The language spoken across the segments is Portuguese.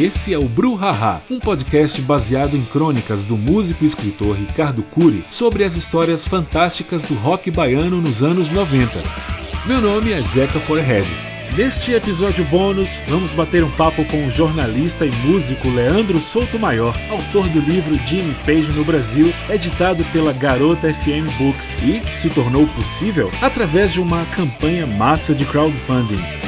Esse é o Bruhaha, um podcast baseado em crônicas do músico e escritor Ricardo Cury sobre as histórias fantásticas do rock baiano nos anos 90. Meu nome é Zeca Forehead. Neste episódio bônus, vamos bater um papo com o jornalista e músico Leandro Souto Maior, autor do livro Jimmy Page no Brasil, editado pela Garota FM Books e que se tornou possível através de uma campanha massa de crowdfunding.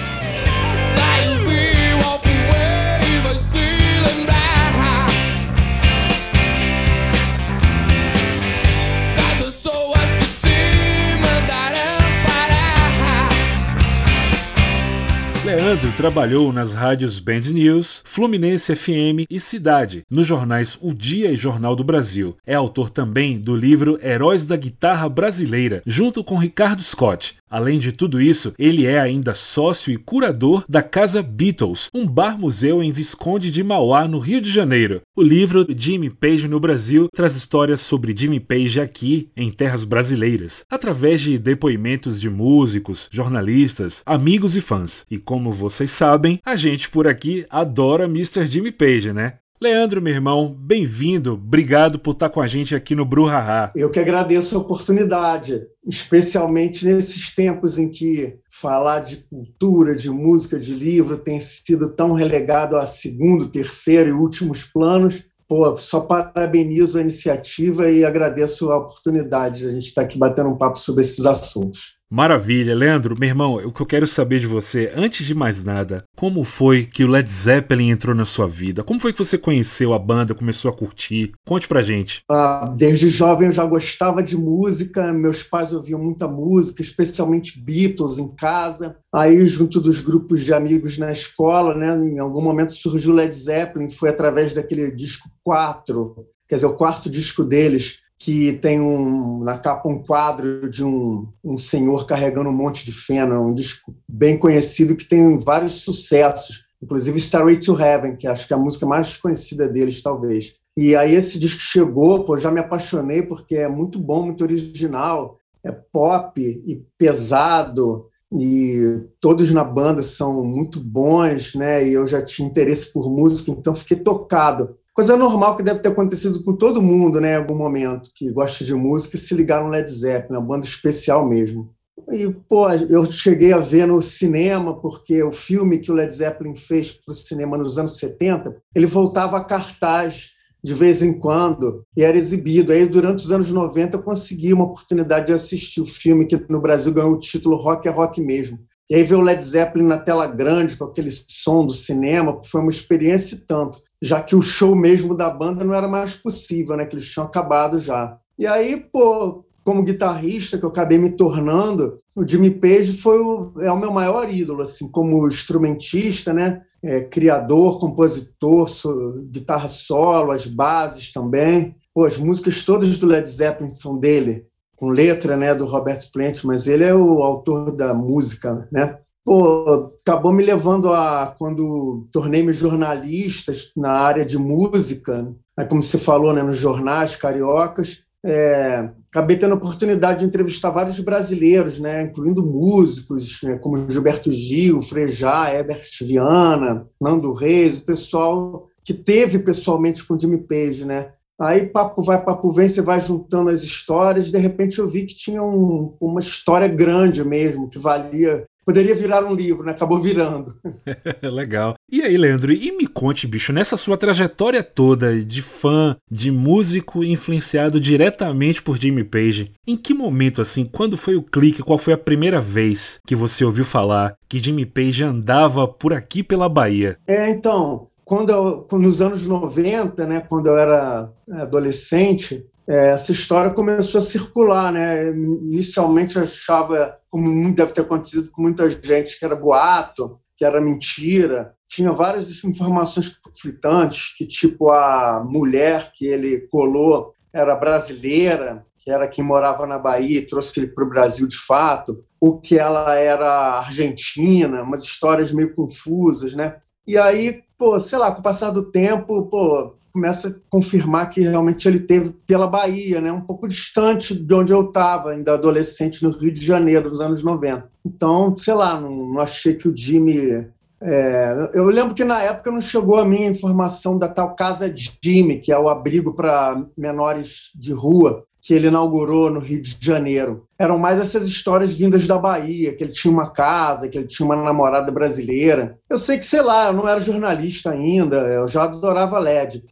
Leandro trabalhou nas rádios Band News, Fluminense FM e Cidade, nos jornais O Dia e Jornal do Brasil. É autor também do livro Heróis da Guitarra Brasileira, junto com Ricardo Scott. Além de tudo isso, ele é ainda sócio e curador da Casa Beatles, um bar-museu em Visconde de Mauá, no Rio de Janeiro. O livro Jimmy Page no Brasil traz histórias sobre Jimmy Page aqui, em terras brasileiras, através de depoimentos de músicos, jornalistas, amigos e fãs. E como vocês sabem, a gente por aqui adora Mr. Jimmy Page, né? Leandro, meu irmão, bem-vindo. Obrigado por estar com a gente aqui no Bruhaha. Eu que agradeço a oportunidade, especialmente nesses tempos em que falar de cultura, de música, de livro tem sido tão relegado a segundo, terceiro e últimos planos. Pô, só parabenizo a iniciativa e agradeço a oportunidade de a gente estar aqui batendo um papo sobre esses assuntos. Maravilha, Leandro, meu irmão, o que eu quero saber de você, antes de mais nada, como foi que o Led Zeppelin entrou na sua vida? Como foi que você conheceu a banda, começou a curtir? Conte pra gente. Ah, desde jovem eu já gostava de música, meus pais ouviam muita música, especialmente Beatles em casa. Aí, junto dos grupos de amigos na escola, né, em algum momento surgiu o Led Zeppelin, foi através daquele disco 4, quer dizer, o quarto disco deles, que tem um, na capa um quadro de um, um senhor carregando um monte de feno, um disco bem conhecido que tem vários sucessos, inclusive Starway to Heaven, que acho que é a música mais conhecida deles, talvez. E aí esse disco chegou, pô, já me apaixonei porque é muito bom, muito original, é pop e pesado, e todos na banda são muito bons, né? E eu já tinha interesse por música, então fiquei tocado. Coisa normal que deve ter acontecido com todo mundo, né, em algum momento, que gosta de música e se ligar no Led Zeppelin, uma banda especial mesmo. E, pô, eu cheguei a ver no cinema, porque o filme que o Led Zeppelin fez para o cinema nos anos 70, ele voltava a cartaz de vez em quando e era exibido. Aí, durante os anos 90, eu consegui uma oportunidade de assistir o filme que no Brasil ganhou o título Rock é Rock mesmo. E aí ver o Led Zeppelin na tela grande, com aquele som do cinema, foi uma experiência e tanto já que o show mesmo da banda não era mais possível, né? Que eles tinham acabado já. E aí, pô, como guitarrista que eu acabei me tornando, o Jimmy Page foi o, é o meu maior ídolo, assim, como instrumentista, né? É, criador, compositor, so, guitarra solo, as bases também. Pô, as músicas todas do Led Zeppelin são dele, com letra, né, do Robert Plant, mas ele é o autor da música, né? Pô, acabou me levando a quando tornei-me jornalista na área de música, aí como você falou, né, nos jornais cariocas, é, acabei tendo a oportunidade de entrevistar vários brasileiros, né, incluindo músicos, né, como Gilberto Gil, Frejá, Herbert Viana, Nando Reis, o pessoal que teve pessoalmente com Jimmy Page, né? Aí papo vai, papo vem, você vai juntando as histórias, de repente eu vi que tinha um, uma história grande mesmo, que valia Poderia virar um livro, né? Acabou virando. Legal. E aí, Leandro, e me conte, bicho, nessa sua trajetória toda de fã, de músico influenciado diretamente por Jimmy Page, em que momento, assim, quando foi o clique, qual foi a primeira vez que você ouviu falar que Jimmy Page andava por aqui pela Bahia? É, então, quando eu, nos anos 90, né, quando eu era adolescente, essa história começou a circular, né? Inicialmente eu achava, como deve ter acontecido com muita gente, que era boato, que era mentira. Tinha várias informações conflitantes, que tipo a mulher que ele colou era brasileira, que era quem morava na Bahia e trouxe ele para o Brasil de fato, ou que ela era argentina, umas histórias meio confusas, né? E aí, pô, sei lá, com o passar do tempo, pô, começa a confirmar que realmente ele teve pela Bahia, né, um pouco distante de onde eu estava, ainda adolescente, no Rio de Janeiro, nos anos 90. Então, sei lá, não, não achei que o Jimmy É, eu lembro que na época não chegou a minha informação da tal Casa Jimmy, que é o abrigo para menores de rua, que ele inaugurou no Rio de Janeiro. Eram mais essas histórias vindas da Bahia, que ele tinha uma casa, que ele tinha uma namorada brasileira. Eu sei que, sei lá, eu não era jornalista ainda, eu já adorava LED.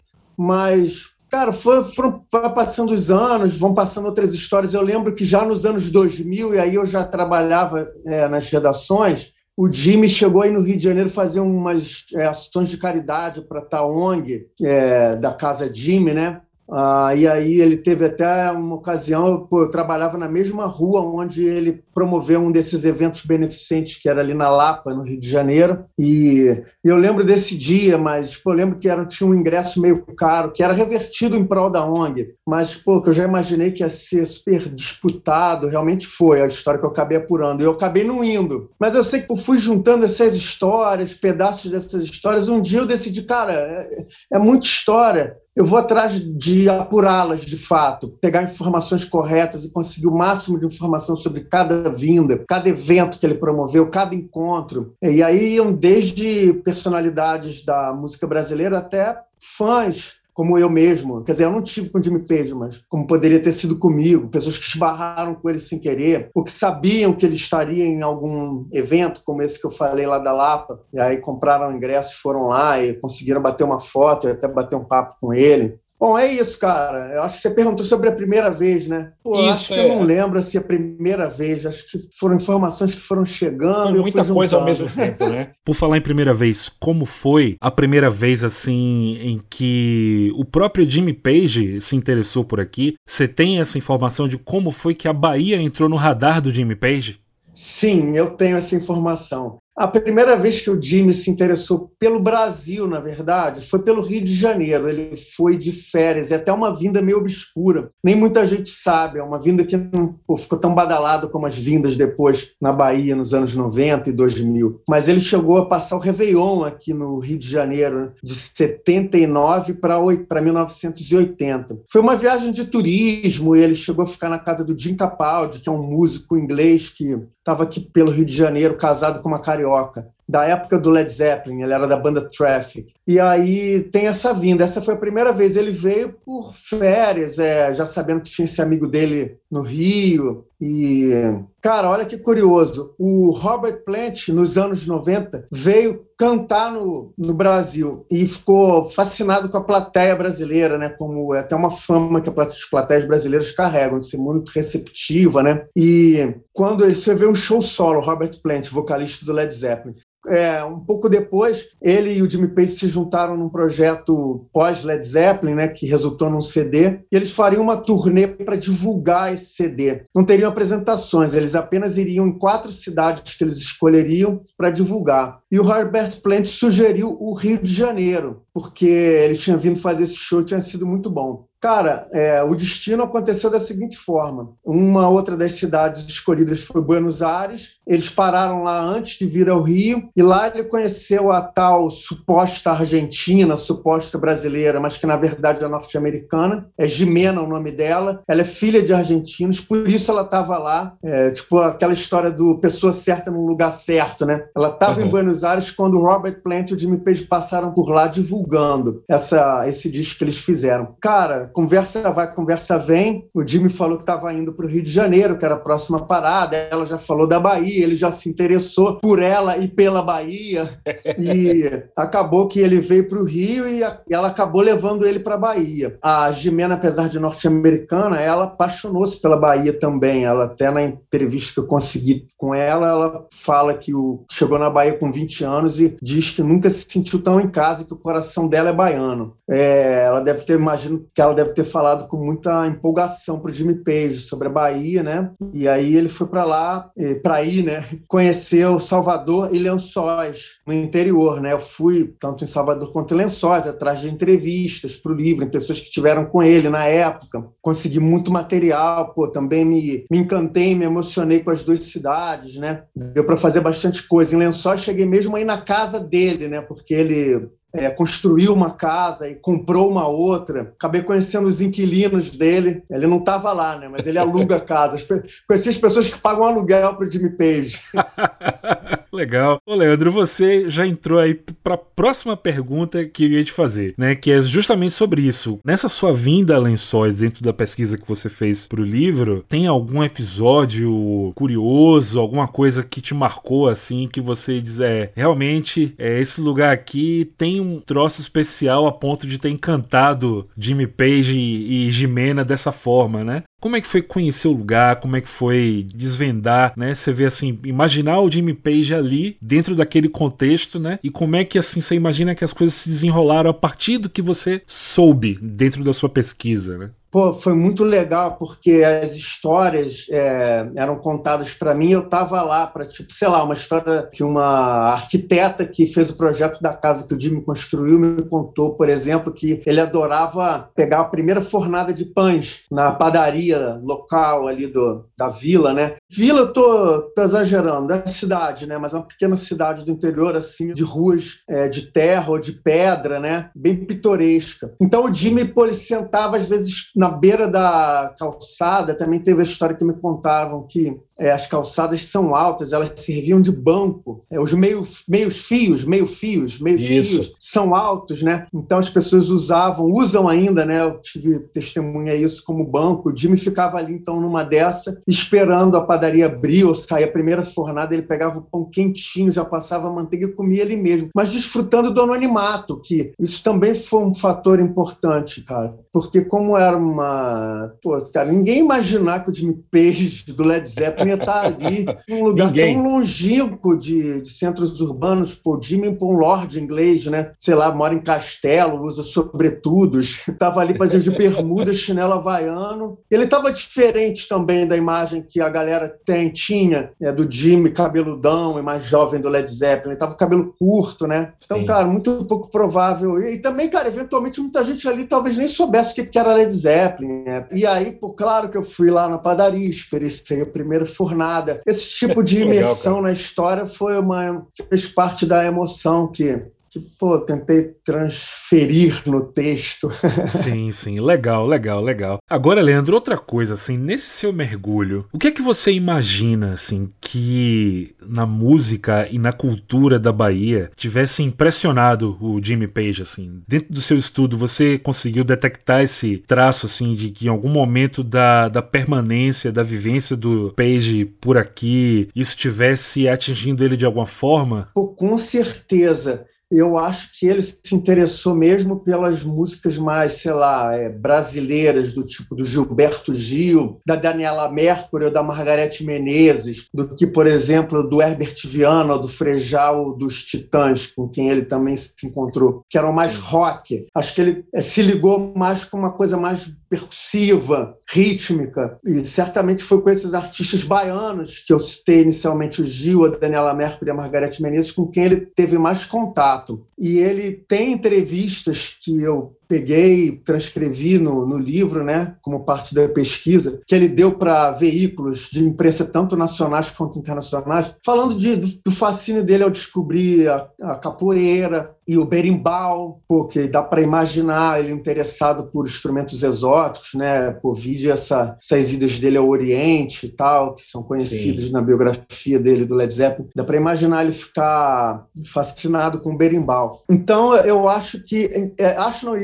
Mas, cara, foi, foram, foi passando os anos, vão passando outras histórias. Eu lembro que já nos anos 2000, e aí eu já trabalhava é, nas redações, o Jimmy chegou aí no Rio de Janeiro fazer umas é, ações de caridade para a ONG, é, da Casa Jimmy, né? Ah, e aí ele teve até uma ocasião, pô, eu trabalhava na mesma rua onde ele promoveu um desses eventos beneficentes, que era ali na Lapa, no Rio de Janeiro. E eu lembro desse dia, mas pô, eu lembro que era, tinha um ingresso meio caro, que era revertido em prol da ONG, mas pô, que eu já imaginei que ia ser super disputado, realmente foi a história que eu acabei apurando. E eu acabei não indo. Mas eu sei que fui juntando essas histórias, pedaços dessas histórias. Um dia eu decidi, cara, é, é muita história eu vou atrás de apurá-las de fato, pegar informações corretas e conseguir o máximo de informação sobre cada vinda, cada evento que ele promoveu, cada encontro. E aí iam desde personalidades da música brasileira até fãs como eu mesmo. Quer dizer, eu não tive com o Jimmy Page, mas como poderia ter sido comigo, pessoas que esbarraram com ele sem querer, ou que sabiam que ele estaria em algum evento, como esse que eu falei lá da Lapa, e aí compraram ingresso e foram lá e conseguiram bater uma foto e até bater um papo com ele. Bom, é isso, cara. Eu acho que você perguntou sobre a primeira vez, né? Pô, isso, acho que é. eu não lembro se a primeira vez. Acho que foram informações que foram chegando. Foi muita coisa ao mesmo tempo, né? Por falar em primeira vez, como foi a primeira vez, assim, em que o próprio Jimmy Page se interessou por aqui? Você tem essa informação de como foi que a Bahia entrou no radar do Jimmy Page? Sim, eu tenho essa informação. A primeira vez que o Jimmy se interessou pelo Brasil, na verdade, foi pelo Rio de Janeiro. Ele foi de férias, é até uma vinda meio obscura. Nem muita gente sabe, é uma vinda que não pô, ficou tão badalada como as vindas depois na Bahia, nos anos 90 e 2000. Mas ele chegou a passar o Réveillon aqui no Rio de Janeiro, de 79 para 1980. Foi uma viagem de turismo e ele chegou a ficar na casa do Jim Capaldi, que é um músico inglês que estava aqui pelo Rio de Janeiro, casado com uma carioca, da época do Led Zeppelin, ele era da banda Traffic. E aí tem essa vinda. Essa foi a primeira vez. Ele veio por férias, é, já sabendo que tinha esse amigo dele no Rio. E, cara, olha que curioso. O Robert Plant, nos anos 90, veio cantar no, no Brasil e ficou fascinado com a plateia brasileira, né? Como é até uma fama que as plateias brasileiras carregam, de ser muito receptiva, né? E quando ele, você vê um show solo, Robert Plant, vocalista do Led Zeppelin, é, um pouco depois, ele e o Jimmy Page se juntaram num projeto pós-Led Zeppelin, né, que resultou num CD, e eles fariam uma turnê para divulgar esse CD. Não teriam apresentações, eles apenas iriam em quatro cidades que eles escolheriam para divulgar. E o Herbert Plant sugeriu o Rio de Janeiro, porque ele tinha vindo fazer esse show, tinha sido muito bom. Cara, é, o destino aconteceu da seguinte forma: uma outra das cidades escolhidas foi Buenos Aires. Eles pararam lá antes de vir ao Rio e lá ele conheceu a tal suposta argentina, suposta brasileira, mas que na verdade é norte-americana. É Jimena o nome dela. Ela é filha de argentinos, por isso ela estava lá. É, tipo aquela história do pessoa certa no lugar certo, né? Ela estava uhum. em Buenos Aires quando o Robert Plant e o Jimmy Page passaram por lá divulgando essa, esse disco que eles fizeram. Cara conversa vai, conversa vem. O Jimmy falou que estava indo para o Rio de Janeiro, que era a próxima parada. Ela já falou da Bahia, ele já se interessou por ela e pela Bahia. E acabou que ele veio para o Rio e ela acabou levando ele para a Bahia. A Jimena, apesar de norte-americana, ela apaixonou-se pela Bahia também. Ela até na entrevista que eu consegui com ela, ela fala que o, chegou na Bahia com 20 anos e diz que nunca se sentiu tão em casa que o coração dela é baiano. É, ela deve ter, imagino que ela deve ter falado com muita empolgação para o Jimmy Page sobre a Bahia, né? E aí ele foi para lá, para ir, né? Conheceu Salvador e Lençóis, no interior, né? Eu fui tanto em Salvador quanto em Lençóis, atrás de entrevistas para o livro, em pessoas que estiveram com ele na época. Consegui muito material, pô, também me, me encantei, me emocionei com as duas cidades, né? Deu para fazer bastante coisa. Em Lençóis cheguei mesmo aí na casa dele, né? Porque ele é, construiu uma casa e comprou uma outra. Acabei conhecendo os inquilinos dele. Ele não estava lá, né? Mas ele aluga casas. Conheci as pessoas que pagam aluguel para o Jimmy Page. Legal. Ô, Leandro, você já entrou aí para a próxima pergunta que eu ia te fazer, né? Que é justamente sobre isso. Nessa sua vinda a Lençóis, dentro da pesquisa que você fez para o livro, tem algum episódio curioso, alguma coisa que te marcou assim, que você diz, é, realmente, é, esse lugar aqui tem um troço especial a ponto de ter encantado Jimmy Page e, e Jimena dessa forma, né? Como é que foi conhecer o lugar? Como é que foi desvendar, né? Você vê assim, imaginar o Jimmy Page ali dentro daquele contexto, né? E como é que assim você imagina que as coisas se desenrolaram a partir do que você soube dentro da sua pesquisa, né? Pô, foi muito legal porque as histórias é, eram contadas para mim. Eu estava lá para, tipo, sei lá, uma história que uma arquiteta que fez o projeto da casa que o Jimmy construiu me contou, por exemplo, que ele adorava pegar a primeira fornada de pães na padaria local ali do, da vila, né? Vila, eu tô, tô exagerando, da cidade, né? Mas é uma pequena cidade do interior, assim, de ruas é, de terra ou de pedra, né? Bem pitoresca. Então o Jimmy, pô, ele sentava às vezes na beira da calçada também teve a história que me contavam que é, as calçadas são altas, elas serviam de banco. É, os meio, meios fios, meio fios, meios fios são altos, né? Então as pessoas usavam, usam ainda, né? Eu tive testemunha isso como banco. O Jimmy ficava ali então numa dessa, esperando a padaria abrir ou sair a primeira fornada, ele pegava o pão quentinho, já passava a manteiga e comia ali mesmo, mas desfrutando do anonimato, que isso também foi um fator importante, cara. Porque como era uma, pô, cara, ninguém imaginar que o Jimmy Page do Led Zeppelin ia estar ali num lugar Ninguém. tão longínquo de, de, centros urbanos. Pô, Jimmy um lord inglês, né? Sei lá, mora em castelo, usa sobretudos. Tava ali fazendo de bermuda, chinelo havaiano. Ele tava diferente também da imagem que a galera tem, tinha, é, do Jimmy cabeludão e mais jovem do Led Zeppelin. Ele tava com cabelo curto, né? Então, Sim. cara, muito pouco provável. E, e, também, cara, eventualmente muita gente ali talvez nem soubesse o que, que era Led Zeppelin, né? E aí, pô, claro que eu fui lá na padaria, experienciei a primeira fornada. Esse tipo de imersão Legal, na história foi uma fez parte da emoção que que, pô, tentei transferir no texto. sim, sim, legal, legal, legal. Agora, Leandro, outra coisa, assim, nesse seu mergulho, o que é que você imagina, assim, que na música e na cultura da Bahia tivesse impressionado o Jimmy Page, assim? Dentro do seu estudo, você conseguiu detectar esse traço, assim, de que em algum momento da, da permanência, da vivência do Page por aqui, isso tivesse atingindo ele de alguma forma? Pô, com certeza eu acho que ele se interessou mesmo pelas músicas mais, sei lá, é, brasileiras, do tipo do Gilberto Gil, da Daniela Mercury ou da Margarete Menezes, do que, por exemplo, do Herbert Viana, do Frejal dos Titãs, com quem ele também se encontrou, que eram mais rock. Acho que ele é, se ligou mais com uma coisa mais percussiva, rítmica, e certamente foi com esses artistas baianos que eu citei inicialmente, o Gil, a Daniela Mercury e a Margarete Menezes, com quem ele teve mais contato. E ele tem entrevistas que eu peguei, transcrevi no, no livro, né, como parte da pesquisa, que ele deu para veículos de imprensa tanto nacionais quanto internacionais, falando de, do, do fascínio dele ao descobrir a, a capoeira, e o berimbau, porque dá para imaginar ele interessado por instrumentos exóticos, né? Por vídeo essa, essas idas dele ao Oriente e tal, que são conhecidas Sim. na biografia dele do Led Zeppelin. Dá para imaginar ele ficar fascinado com o berimbau. Então eu acho que é, acho não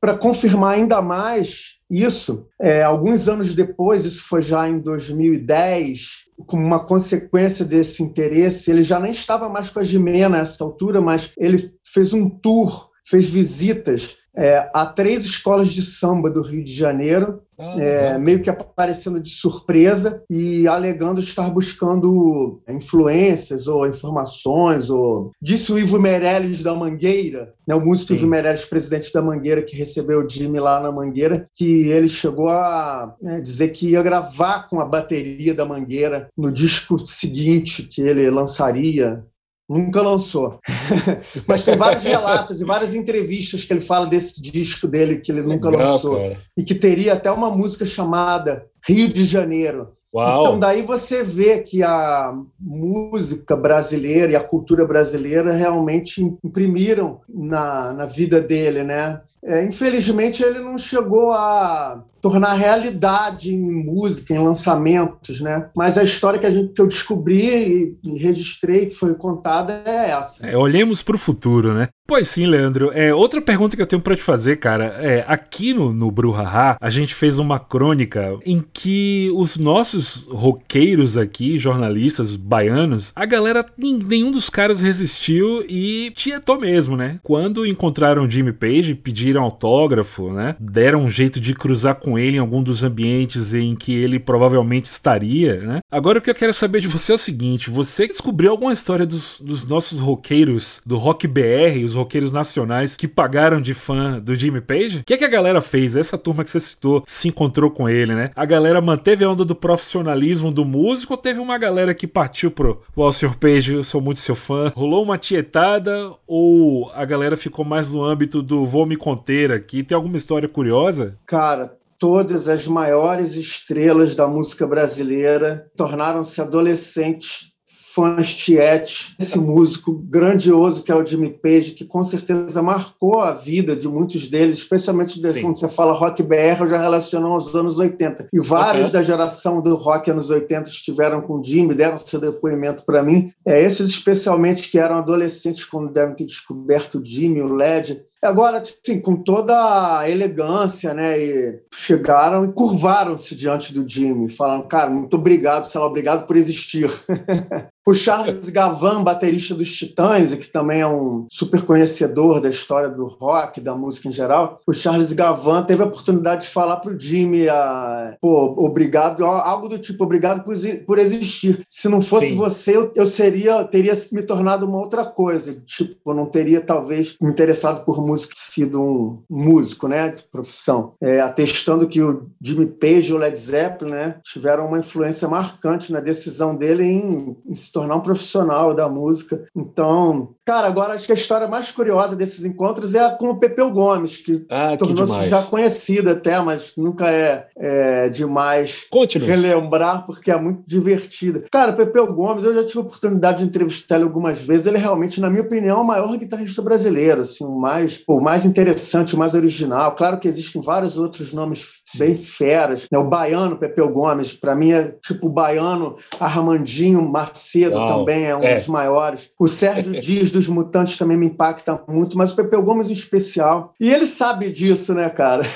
para confirmar ainda mais isso, é, alguns anos depois, isso foi já em 2010, como uma consequência desse interesse, ele já nem estava mais com a Jimena nessa altura, mas ele fez um tour, fez visitas é, a três escolas de samba do Rio de Janeiro, ah, é, meio que aparecendo de surpresa e alegando estar buscando influências ou informações. Ou... Disse o Ivo Meirelles da Mangueira, né, o músico Sim. Ivo Meirelles, presidente da Mangueira, que recebeu o Jimmy lá na Mangueira, que ele chegou a né, dizer que ia gravar com a bateria da Mangueira no disco seguinte que ele lançaria Nunca lançou. Mas tem vários relatos e várias entrevistas que ele fala desse disco dele que ele nunca Legal, lançou. Cara. E que teria até uma música chamada Rio de Janeiro. Uau. Então, daí você vê que a música brasileira e a cultura brasileira realmente imprimiram na, na vida dele, né? É, infelizmente, ele não chegou a tornar realidade em música, em lançamentos, né? Mas a história que, a gente, que eu descobri e registrei, que foi contada, é essa. É, olhemos para o futuro, né? Pois sim, Leandro. É, outra pergunta que eu tenho para te fazer, cara, é aqui no, no Bruhaha, a gente fez uma crônica em que os nossos roqueiros aqui, jornalistas baianos, a galera, nenhum dos caras resistiu e tietou mesmo, né? Quando encontraram Jimmy Page, pediram autógrafo, né? Deram um jeito de cruzar com ele em algum dos ambientes em que ele provavelmente estaria, né? Agora o que eu quero saber de você é o seguinte: você descobriu alguma história dos, dos nossos roqueiros do Rock BR, os roqueiros nacionais que pagaram de fã do Jimmy Page? O que, é que a galera fez? Essa turma que você citou se encontrou com ele, né? A galera manteve a onda do profissionalismo do músico ou teve uma galera que partiu pro Ó, Sr. Page, eu sou muito seu fã. Rolou uma tietada ou a galera ficou mais no âmbito do vou me conter aqui? Tem alguma história curiosa? Cara, todas as maiores estrelas da música brasileira tornaram-se adolescentes fãs tietes, esse músico grandioso que é o Jimmy Page, que com certeza marcou a vida de muitos deles, especialmente de, quando você fala rock BR, eu já relaciono aos anos 80. E vários da geração do rock anos 80 estiveram com o Jimmy, deram seu depoimento para mim. É, esses especialmente que eram adolescentes quando devem ter descoberto o Jimmy, o Led, Agora, assim, com toda a elegância, né? E chegaram e curvaram-se diante do Jimmy, falando, cara, muito obrigado, sei lá, obrigado por existir. O Charles Gavan, baterista dos Titãs, e que também é um super conhecedor da história do rock, da música em geral, o Charles Gavan teve a oportunidade de falar para o Jimmy, a, pô, obrigado, algo do tipo, obrigado por, por existir. Se não fosse Sim. você, eu, eu, seria, teria me tornado uma outra coisa. Tipo, eu não teria talvez me interessado por música, sido um músico, né, de profissão. É, atestando que o Jimmy Page e o Led Zeppelin, né, tiveram uma influência marcante na decisão dele em, em se tornar um profissional da música. Então, cara, agora acho que a história mais curiosa desses encontros é com o Pepeu Gomes, que ah, tornou-se já conhecido até, mas nunca é, é demais relembrar, porque é muito divertida. Cara, o Pepeu Gomes, eu já tive a oportunidade de entrevistar ele algumas vezes. Ele é realmente, na minha opinião, é o maior guitarrista brasileiro, assim, o mais, o mais interessante, o mais original. Claro que existem vários outros nomes bem feras. Né? O baiano Pepeu Gomes, para mim, é tipo o baiano Armandinho Macedo Uau. também é um é. dos maiores. O Sérgio Dias dos Mutantes também me impacta muito, mas o Pepeu Gomes em especial. E ele sabe disso, né, cara?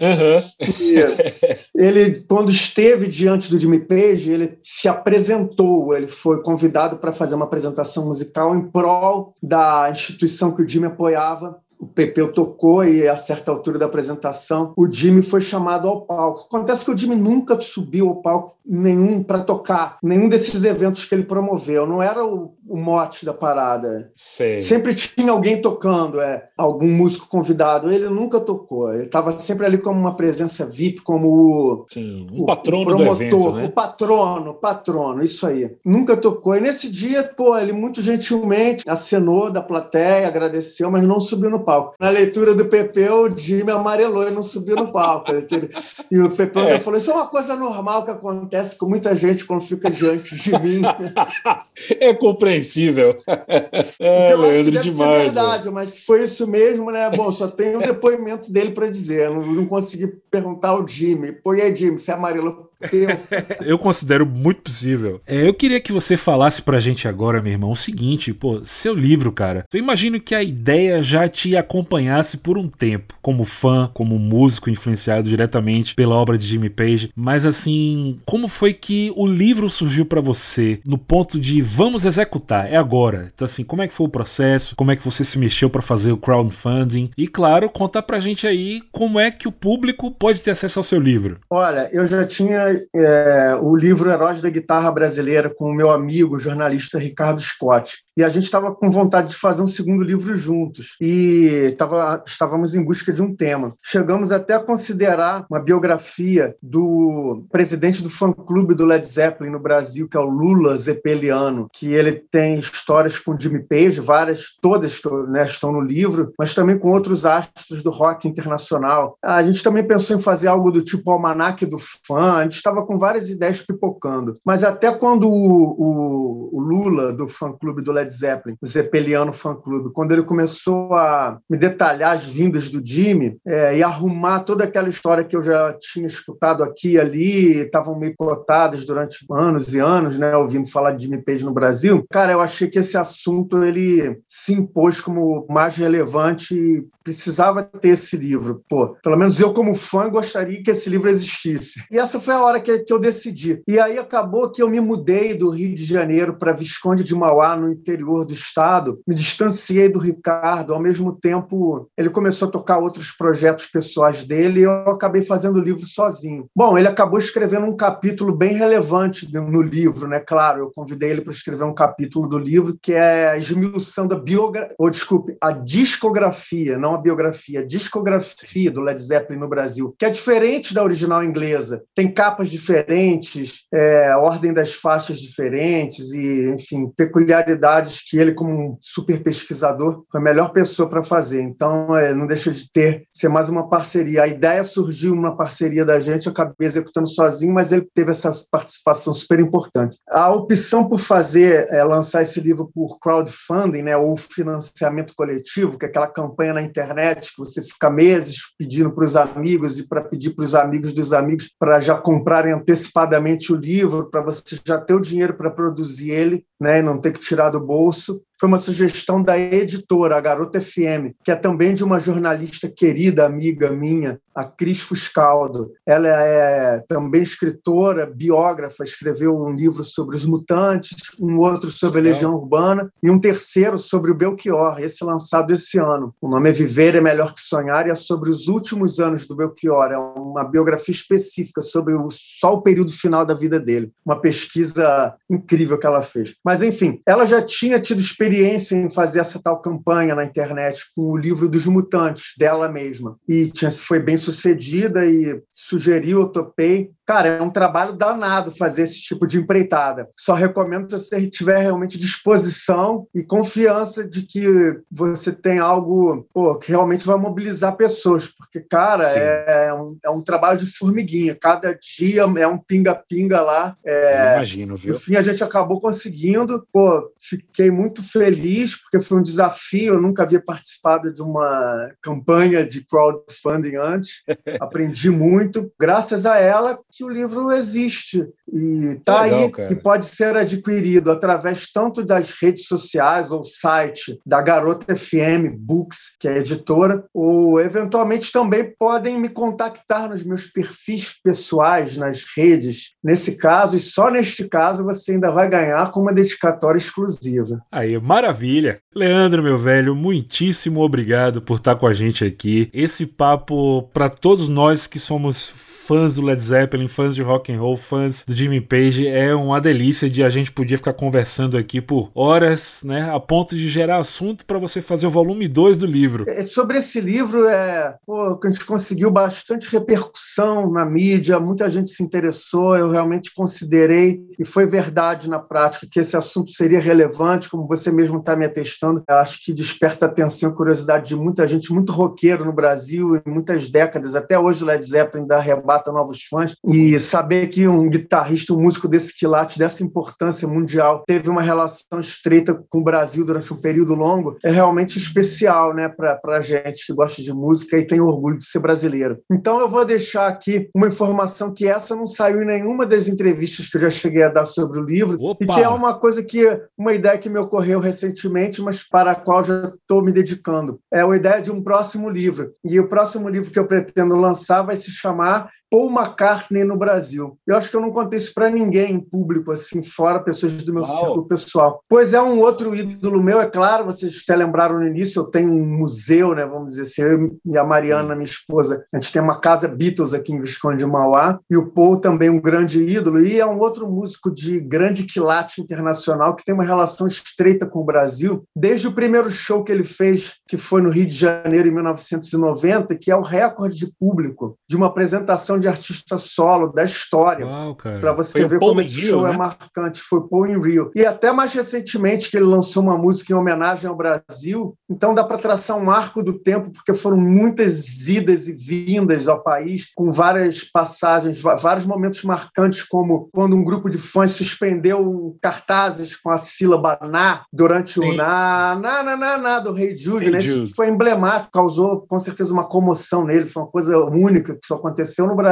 Uhum. ele, quando esteve diante do Jimmy Page, ele se apresentou, ele foi convidado para fazer uma apresentação musical em prol da instituição que o Jimmy apoiava o Pepeu tocou e a certa altura da apresentação o Jimmy foi chamado ao palco. Acontece que o Jimmy nunca subiu ao palco nenhum para tocar, nenhum desses eventos que ele promoveu. Não era o, o mote da parada. Sei. Sempre tinha alguém tocando, é, algum músico convidado. Ele nunca tocou. Ele estava sempre ali como uma presença VIP, como o, Sim, um o, patrono o promotor, do evento, né? o patrono, patrono, isso aí. Nunca tocou. E nesse dia, pô, ele muito gentilmente acenou da plateia, agradeceu, mas não subiu no palco. Na leitura do Pepe, o Jimmy amarelou e não subiu no palco. e o Pepe é. falou: Isso é uma coisa normal que acontece com muita gente quando fica diante de mim. é compreensível. É, eu Leandro, acho que demais. Ser verdade, né? mas se foi isso mesmo, né? Bom, só tem o depoimento dele para dizer. Não, não consegui perguntar ao Jimmy. Pô, e aí, Jimmy, você amarelou eu considero muito possível. É, eu queria que você falasse pra gente agora, meu irmão, o seguinte, pô, seu livro, cara. Eu imagino que a ideia já te acompanhasse por um tempo, como fã, como músico influenciado diretamente pela obra de Jimmy Page, mas assim, como foi que o livro surgiu para você no ponto de vamos executar, é agora. Então assim, como é que foi o processo? Como é que você se mexeu para fazer o crowdfunding? E claro, contar pra gente aí como é que o público pode ter acesso ao seu livro. Olha, eu já tinha é, o livro Heróis da Guitarra Brasileira com o meu amigo, o jornalista Ricardo Scott. E a gente estava com vontade de fazer um segundo livro juntos. E tava, estávamos em busca de um tema. Chegamos até a considerar uma biografia do presidente do fã-clube do Led Zeppelin no Brasil, que é o Lula Zeppeliano, que ele tem histórias com Jimmy Page, várias, todas né, estão no livro, mas também com outros astros do rock internacional. A gente também pensou em fazer algo do tipo Almanac do Fã, a gente estava com várias ideias pipocando. Mas até quando o, o, o Lula, do fã-clube do Led Zeppelin, o Zeppeliano fã-clube, quando ele começou a me detalhar as vindas do Jimmy é, e arrumar toda aquela história que eu já tinha escutado aqui e ali, estavam meio cotadas durante anos e anos, né, ouvindo falar de Jimmy Page no Brasil, cara, eu achei que esse assunto ele se impôs como mais relevante e precisava ter esse livro. Pô, pelo menos eu como fã gostaria que esse livro existisse. E essa foi a hora que, que eu decidi. E aí acabou que eu me mudei do Rio de Janeiro para Visconde de Mauá, no interior do estado, me distanciei do Ricardo, ao mesmo tempo ele começou a tocar outros projetos pessoais dele e eu acabei fazendo o livro sozinho. Bom, ele acabou escrevendo um capítulo bem relevante no livro, né? Claro, eu convidei ele para escrever um capítulo do livro que é a esmiuçando a biografia, ou desculpe, a discografia, não a biografia, a discografia do Led Zeppelin no Brasil, que é diferente da original inglesa. Tem capas diferentes, é, ordem das faixas diferentes e, enfim, peculiaridades que ele, como um super pesquisador, foi a melhor pessoa para fazer. Então, é, não deixa de ter ser mais uma parceria. A ideia surgiu numa parceria da gente, eu acabei executando sozinho, mas ele teve essa participação super importante. A opção por fazer, é, lançar esse livro por crowdfunding, né, ou financiamento coletivo, que é aquela campanha na internet que você fica meses pedindo para os amigos e para pedir para os amigos dos amigos para já comprarem antecipadamente o livro, para você já ter o dinheiro para produzir ele, né, não ter que tirar do bolso foi uma sugestão da editora, a Garota FM, que é também de uma jornalista querida, amiga minha, a Cris Fuscaldo. Ela é também escritora, biógrafa, escreveu um livro sobre os mutantes, um outro sobre a Legião Urbana e um terceiro sobre o Belchior, esse lançado esse ano. O nome é Viver é Melhor que Sonhar e é sobre os últimos anos do Belchior. É uma biografia específica sobre o, só o período final da vida dele. Uma pesquisa incrível que ela fez. Mas, enfim, ela já tinha tido experiência experiência em fazer essa tal campanha na internet com o livro dos mutantes dela mesma. E tinha, foi bem sucedida e sugeriu, eu topei. Cara, é um trabalho danado fazer esse tipo de empreitada. Só recomendo se você tiver realmente disposição e confiança de que você tem algo pô, que realmente vai mobilizar pessoas. Porque, cara, é, é, um, é um trabalho de formiguinha. Cada dia é um pinga-pinga lá. É, imagino, viu? No fim, a gente acabou conseguindo. Pô, fiquei muito feliz, porque foi um desafio. Eu nunca havia participado de uma campanha de crowdfunding antes. Aprendi muito. Graças a ela, que o livro existe e está aí cara. e pode ser adquirido através tanto das redes sociais ou site da Garota FM Books, que é a editora, ou eventualmente também podem me contactar nos meus perfis pessoais nas redes. Nesse caso, e só neste caso, você ainda vai ganhar com uma dedicatória exclusiva. Aí, maravilha! Leandro, meu velho, muitíssimo obrigado por estar com a gente aqui. Esse papo para todos nós que somos fãs do Led Zeppelin, fãs de rock and roll, fãs do Jimmy Page, é uma delícia de a gente poder ficar conversando aqui por horas, né, a ponto de gerar assunto para você fazer o volume 2 do livro. É, sobre esse livro, é, pô, a gente conseguiu bastante repercussão na mídia, muita gente se interessou, eu realmente considerei, e foi verdade na prática, que esse assunto seria relevante, como você mesmo está me atestando. Eu acho que desperta atenção e curiosidade de muita gente, muito roqueiro no Brasil, em muitas décadas, até hoje o Led Zeppelin dá rebate novos fãs. E saber que um guitarrista, um músico desse quilate, dessa importância mundial, teve uma relação estreita com o Brasil durante um período longo, é realmente especial né, para a gente que gosta de música e tem orgulho de ser brasileiro. Então eu vou deixar aqui uma informação que essa não saiu em nenhuma das entrevistas que eu já cheguei a dar sobre o livro, Opa. e que é uma coisa que, uma ideia que me ocorreu recentemente, mas para a qual já estou me dedicando. É a ideia de um próximo livro. E o próximo livro que eu pretendo lançar vai se chamar Paul McCartney no Brasil. Eu acho que eu não contei isso para ninguém em público, assim, fora pessoas do meu Uau. círculo pessoal. Pois é, um outro ídolo meu, é claro, vocês até lembraram no início, eu tenho um museu, né, vamos dizer assim, eu e a Mariana, minha esposa, a gente tem uma casa Beatles aqui em Visconde de Mauá, e o Paul também um grande ídolo, e é um outro músico de grande quilate internacional que tem uma relação estreita com o Brasil, desde o primeiro show que ele fez, que foi no Rio de Janeiro em 1990, que é o recorde de público de uma apresentação de artista solo da história. Para você ver como esse show é né? é marcante. Foi Paul in Rio. E até mais recentemente que ele lançou uma música em homenagem ao Brasil. Então dá para traçar um arco do tempo, porque foram muitas idas e vindas ao país, com várias passagens, vários momentos marcantes, como quando um grupo de fãs suspendeu cartazes com a sílaba na durante Sim. o na, na, na, na, na do Rei Jude, né? Isso foi emblemático, causou com certeza uma comoção nele, foi uma coisa única que só aconteceu no Brasil.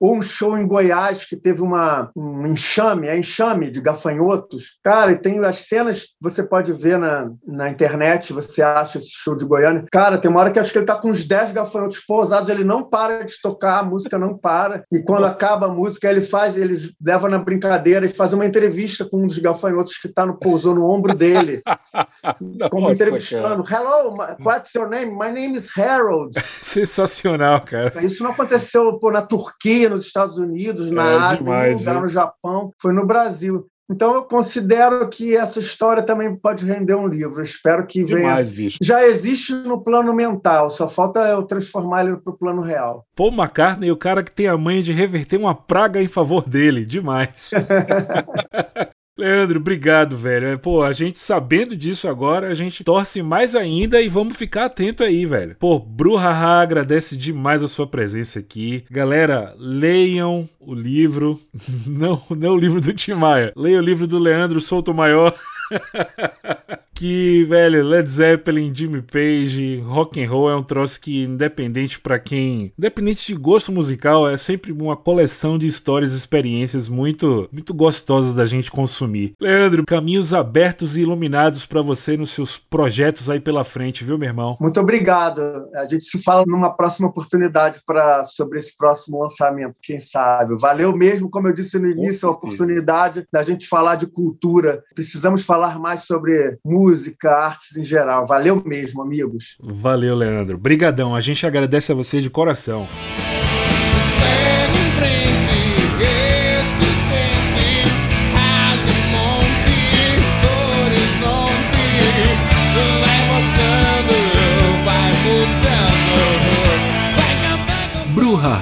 Ou um show em Goiás que teve uma, um enxame, é enxame de gafanhotos. Cara, e tem as cenas, você pode ver na, na internet, você acha esse show de Goiânia. Cara, tem uma hora que acho que ele tá com uns 10 gafanhotos pousados, ele não para de tocar, a música não para. E quando Nossa. acaba a música, ele faz, ele leva na brincadeira e faz uma entrevista com um dos gafanhotos que tá no, pousou no ombro dele. como entrevistando. Cara. Hello, what's your name? My name is Harold. Sensacional, cara. Isso não aconteceu pô, na Turquia, nos Estados Unidos, na é, Ásia, demais, no Japão, foi no Brasil. Então eu considero que essa história também pode render um livro. espero que Demais, venha. Bicho. Já existe no plano mental, só falta eu transformar ele para o plano real. Paul McCartney, o cara que tem a mãe de reverter uma praga em favor dele. Demais. Leandro, obrigado, velho. É, pô, a gente sabendo disso agora, a gente torce mais ainda e vamos ficar atento aí, velho. Pô, Bruhaha agradece demais a sua presença aqui. Galera, leiam o livro. Não, não o livro do Tim Maia. Leiam o livro do Leandro Souto Maior. que, velho, Led Zeppelin, Jimmy Page, rock and roll é um troço que, independente para quem, independente de gosto musical, é sempre uma coleção de histórias e experiências muito, muito gostosas da gente consumir. Leandro, caminhos abertos e iluminados para você nos seus projetos aí pela frente, viu, meu irmão? Muito obrigado. A gente se fala numa próxima oportunidade para sobre esse próximo lançamento, quem sabe. Valeu mesmo, como eu disse no início, a oportunidade da gente falar de cultura. Precisamos falar mais sobre música música, artes em geral. Valeu mesmo, amigos. Valeu, Leandro. Brigadão. A gente agradece a você de coração.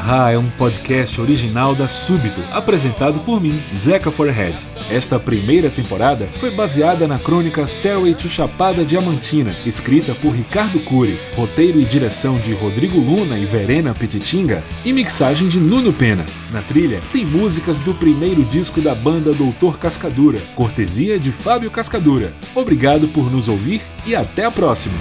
Haha é um podcast original da Súbito, apresentado por mim, Zeca Forehead. Esta primeira temporada foi baseada na crônica Stairway to Chapada Diamantina, escrita por Ricardo Cury, roteiro e direção de Rodrigo Luna e Verena Petitinga e mixagem de Nuno Pena. Na trilha tem músicas do primeiro disco da banda Doutor Cascadura, cortesia de Fábio Cascadura. Obrigado por nos ouvir e até a próxima!